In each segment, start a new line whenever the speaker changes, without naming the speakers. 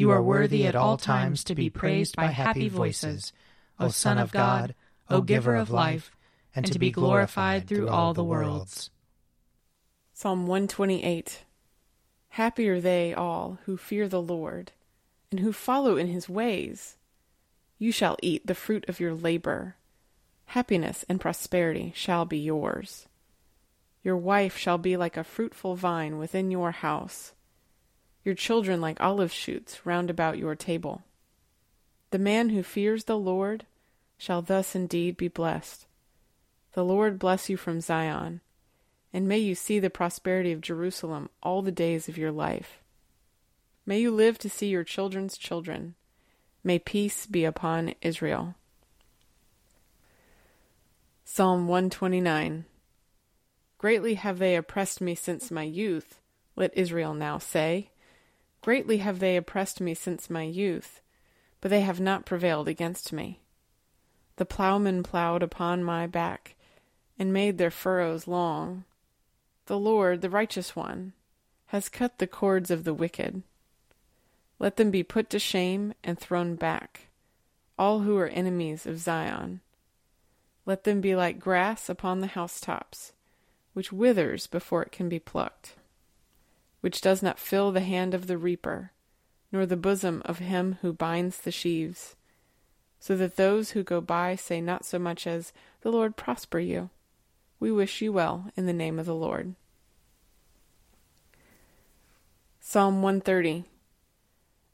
You are worthy at all times to be praised by happy voices, O Son of God, O Giver of life, and to be glorified through all the worlds.
Psalm 128 Happy are they all who fear the Lord, and who follow in his ways. You shall eat the fruit of your labor. Happiness and prosperity shall be yours. Your wife shall be like a fruitful vine within your house, your children like olive shoots round about your table. The man who fears the Lord shall thus indeed be blessed. The Lord bless you from Zion, and may you see the prosperity of Jerusalem all the days of your life. May you live to see your children's children May peace be upon Israel. Psalm 129 Greatly have they oppressed me since my youth, let Israel now say. Greatly have they oppressed me since my youth, but they have not prevailed against me. The ploughmen ploughed upon my back, and made their furrows long. The Lord, the righteous one, has cut the cords of the wicked. Let them be put to shame and thrown back, all who are enemies of Zion. Let them be like grass upon the housetops, which withers before it can be plucked, which does not fill the hand of the reaper, nor the bosom of him who binds the sheaves, so that those who go by say not so much as, The Lord prosper you. We wish you well in the name of the Lord. Psalm 130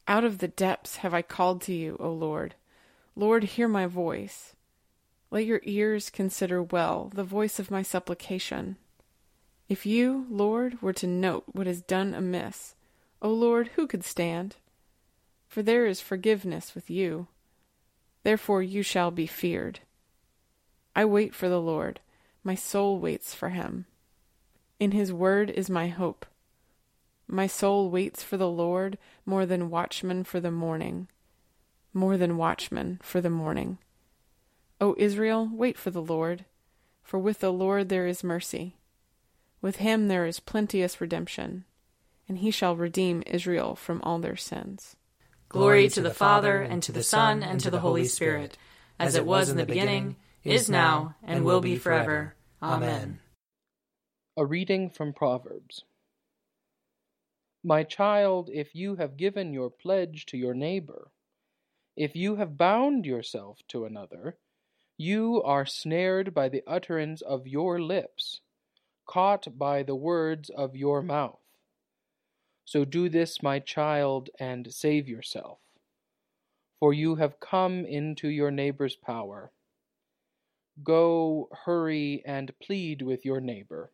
out of the depths have I called to you, O Lord. Lord, hear my voice. Let your ears consider well the voice of my supplication. If you, Lord, were to note what is done amiss, O Lord, who could stand? For there is forgiveness with you. Therefore you shall be feared. I wait for the Lord. My soul waits for him. In his word is my hope. My soul waits for the Lord more than watchmen for the morning. More than watchmen for the morning. O Israel, wait for the Lord, for with the Lord there is mercy. With him there is plenteous redemption, and he shall redeem Israel from all their sins.
Glory to the Father, and to the Son, and to the Holy Spirit, as it was in the beginning, is now, and will be forever. Amen.
A reading from Proverbs. My child, if you have given your pledge to your neighbor, if you have bound yourself to another, you are snared by the utterance of your lips, caught by the words of your mouth. So do this, my child, and save yourself, for you have come into your neighbor's power. Go, hurry, and plead with your neighbor.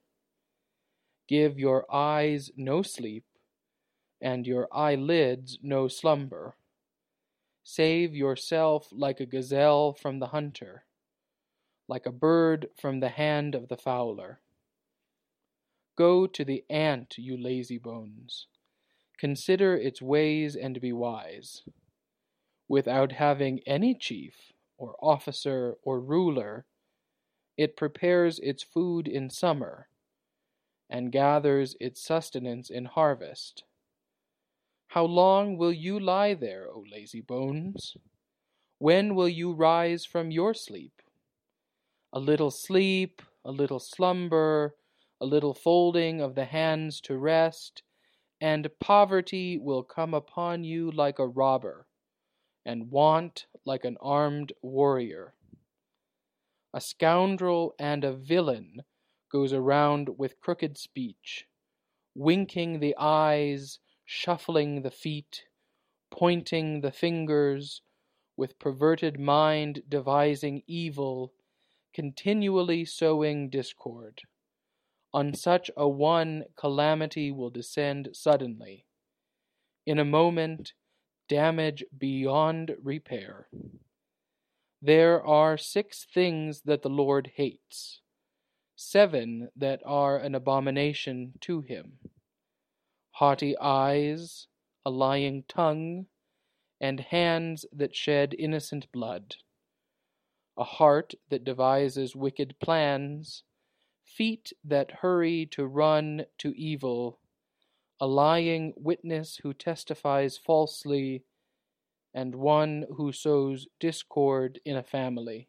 Give your eyes no sleep and your eyelids no slumber. Save yourself like a gazelle from the hunter, like a bird from the hand of the fowler. Go to the ant, you lazy bones. Consider its ways and be wise. without having any chief, or officer, or ruler. It prepares its food in summer, and gathers its sustenance in harvest. How long will you lie there, O lazy bones? When will you rise from your sleep? A little sleep, a little slumber, a little folding of the hands to rest, and poverty will come upon you like a robber and want like an armed warrior. A scoundrel and a villain goes around with crooked speech, winking the eyes, shuffling the feet, pointing the fingers, with perverted mind devising evil, continually sowing discord. On such a one calamity will descend suddenly. In a moment damage beyond repair. There are six things that the Lord hates, seven that are an abomination to him haughty eyes, a lying tongue, and hands that shed innocent blood, a heart that devises wicked plans, feet that hurry to run to evil a lying witness who testifies falsely, and one who sows discord in a family.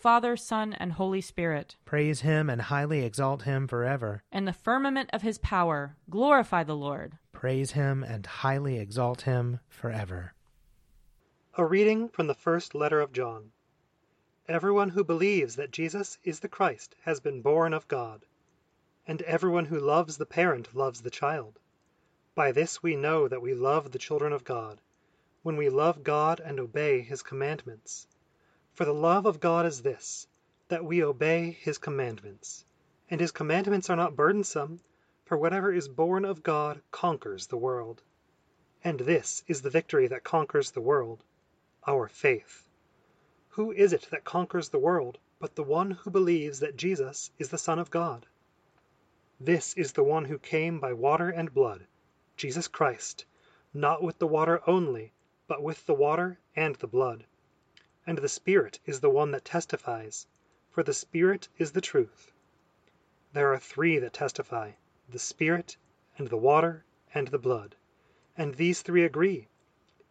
Father, Son, and Holy Spirit.
Praise him and highly exalt him forever.
In the firmament of his power, glorify the Lord.
Praise him and highly exalt him forever.
A reading from the first letter of John. Everyone who believes that Jesus is the Christ has been born of God, and everyone who loves the parent loves the child. By this we know that we love the children of God, when we love God and obey his commandments. For the love of God is this, that we obey his commandments. And his commandments are not burdensome, for whatever is born of God conquers the world. And this is the victory that conquers the world, our faith. Who is it that conquers the world but the one who believes that Jesus is the Son of God? This is the one who came by water and blood, Jesus Christ, not with the water only, but with the water and the blood. And the Spirit is the one that testifies, for the Spirit is the truth. There are three that testify, the Spirit, and the water, and the blood. And these three agree.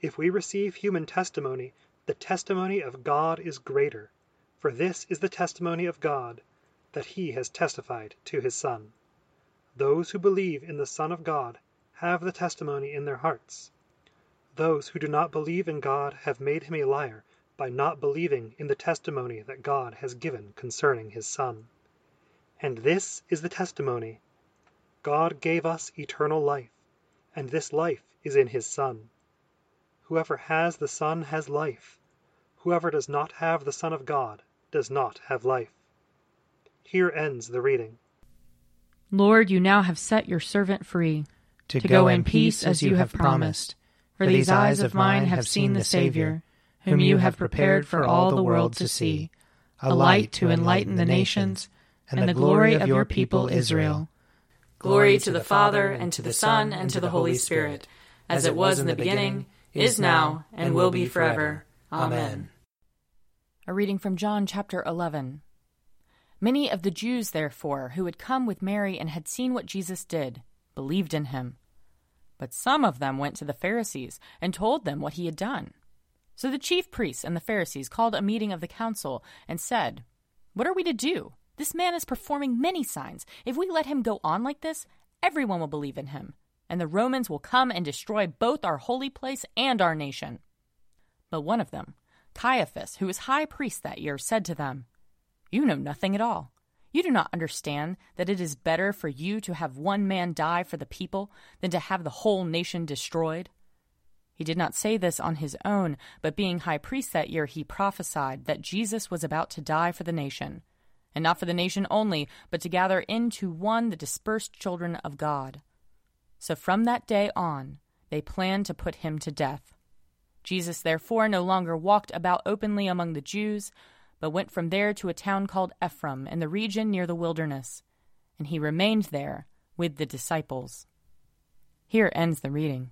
If we receive human testimony, the testimony of God is greater, for this is the testimony of God, that he has testified to his Son. Those who believe in the Son of God have the testimony in their hearts. Those who do not believe in God have made him a liar, by not believing in the testimony that God has given concerning his Son. And this is the testimony God gave us eternal life, and this life is in his Son. Whoever has the Son has life. Whoever does not have the Son of God does not have life. Here ends the reading.
Lord, you now have set your servant free
to, to go, go in peace as you have promised. For these eyes of mine have seen the Savior, whom you have prepared for all the world to see, a light to enlighten the nations, and the glory of your people Israel.
Glory to the Father, and to the Son, and to the Holy Spirit, as it was in the beginning, is now, and will be forever. Amen.
A reading from John chapter 11. Many of the Jews, therefore, who had come with Mary and had seen what Jesus did, believed in him. But some of them went to the Pharisees and told them what he had done. So the chief priests and the Pharisees called a meeting of the council and said, What are we to do? This man is performing many signs. If we let him go on like this, everyone will believe in him, and the Romans will come and destroy both our holy place and our nation. But one of them, Caiaphas, who was high priest that year, said to them, You know nothing at all. You do not understand that it is better for you to have one man die for the people than to have the whole nation destroyed? He did not say this on his own, but being high priest that year, he prophesied that Jesus was about to die for the nation, and not for the nation only, but to gather into one the dispersed children of God. So from that day on, they planned to put him to death. Jesus therefore no longer walked about openly among the Jews, but went from there to a town called Ephraim in the region near the wilderness, and he remained there with the disciples. Here ends the reading.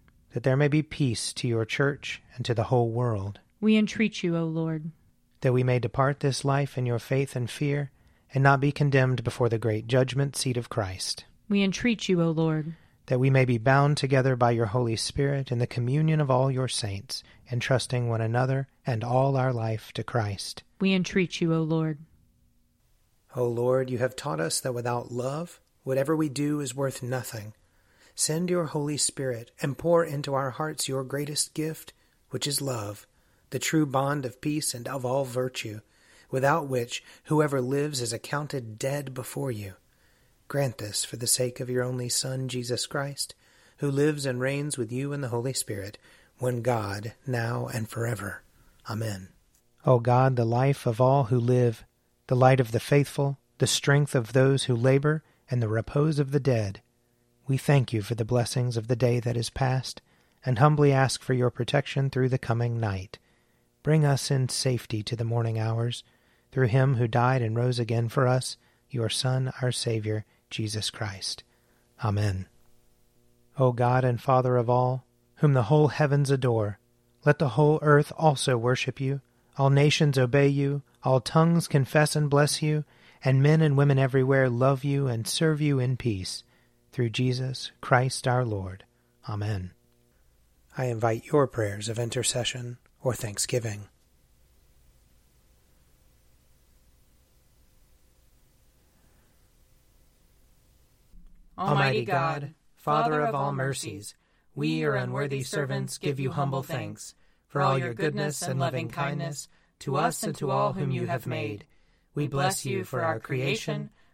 That there may be peace to your church and to the whole world.
We entreat you, O Lord.
That we may depart this life in your faith and fear, and not be condemned before the great judgment seat of Christ.
We entreat you, O Lord
that we may be bound together by your Holy Spirit in the communion of all your saints, entrusting one another and all our life to Christ.
We entreat you, O Lord.
O Lord, you have taught us that without love, whatever we do is worth nothing. Send your Holy Spirit and pour into our hearts your greatest gift, which is love, the true bond of peace and of all virtue, without which whoever lives is accounted dead before you. Grant this for the sake of your only Son, Jesus Christ, who lives and reigns with you in the Holy Spirit, one God, now and forever. Amen. O God, the life of all who live, the light of the faithful, the strength of those who labor, and the repose of the dead, we thank you for the blessings of the day that is past, and humbly ask for your protection through the coming night. Bring us in safety to the morning hours, through him who died and rose again for us, your Son, our Savior, Jesus Christ. Amen. O God and Father of all, whom the whole heavens adore, let the whole earth also worship you, all nations obey you, all tongues confess and bless you, and men and women everywhere love you and serve you in peace through Jesus Christ our Lord. Amen. I invite your prayers of intercession or thanksgiving. Almighty God, Father of all mercies, we, your unworthy servants, give you humble thanks for all your goodness and loving kindness to us and to all whom you have made. We bless you for our creation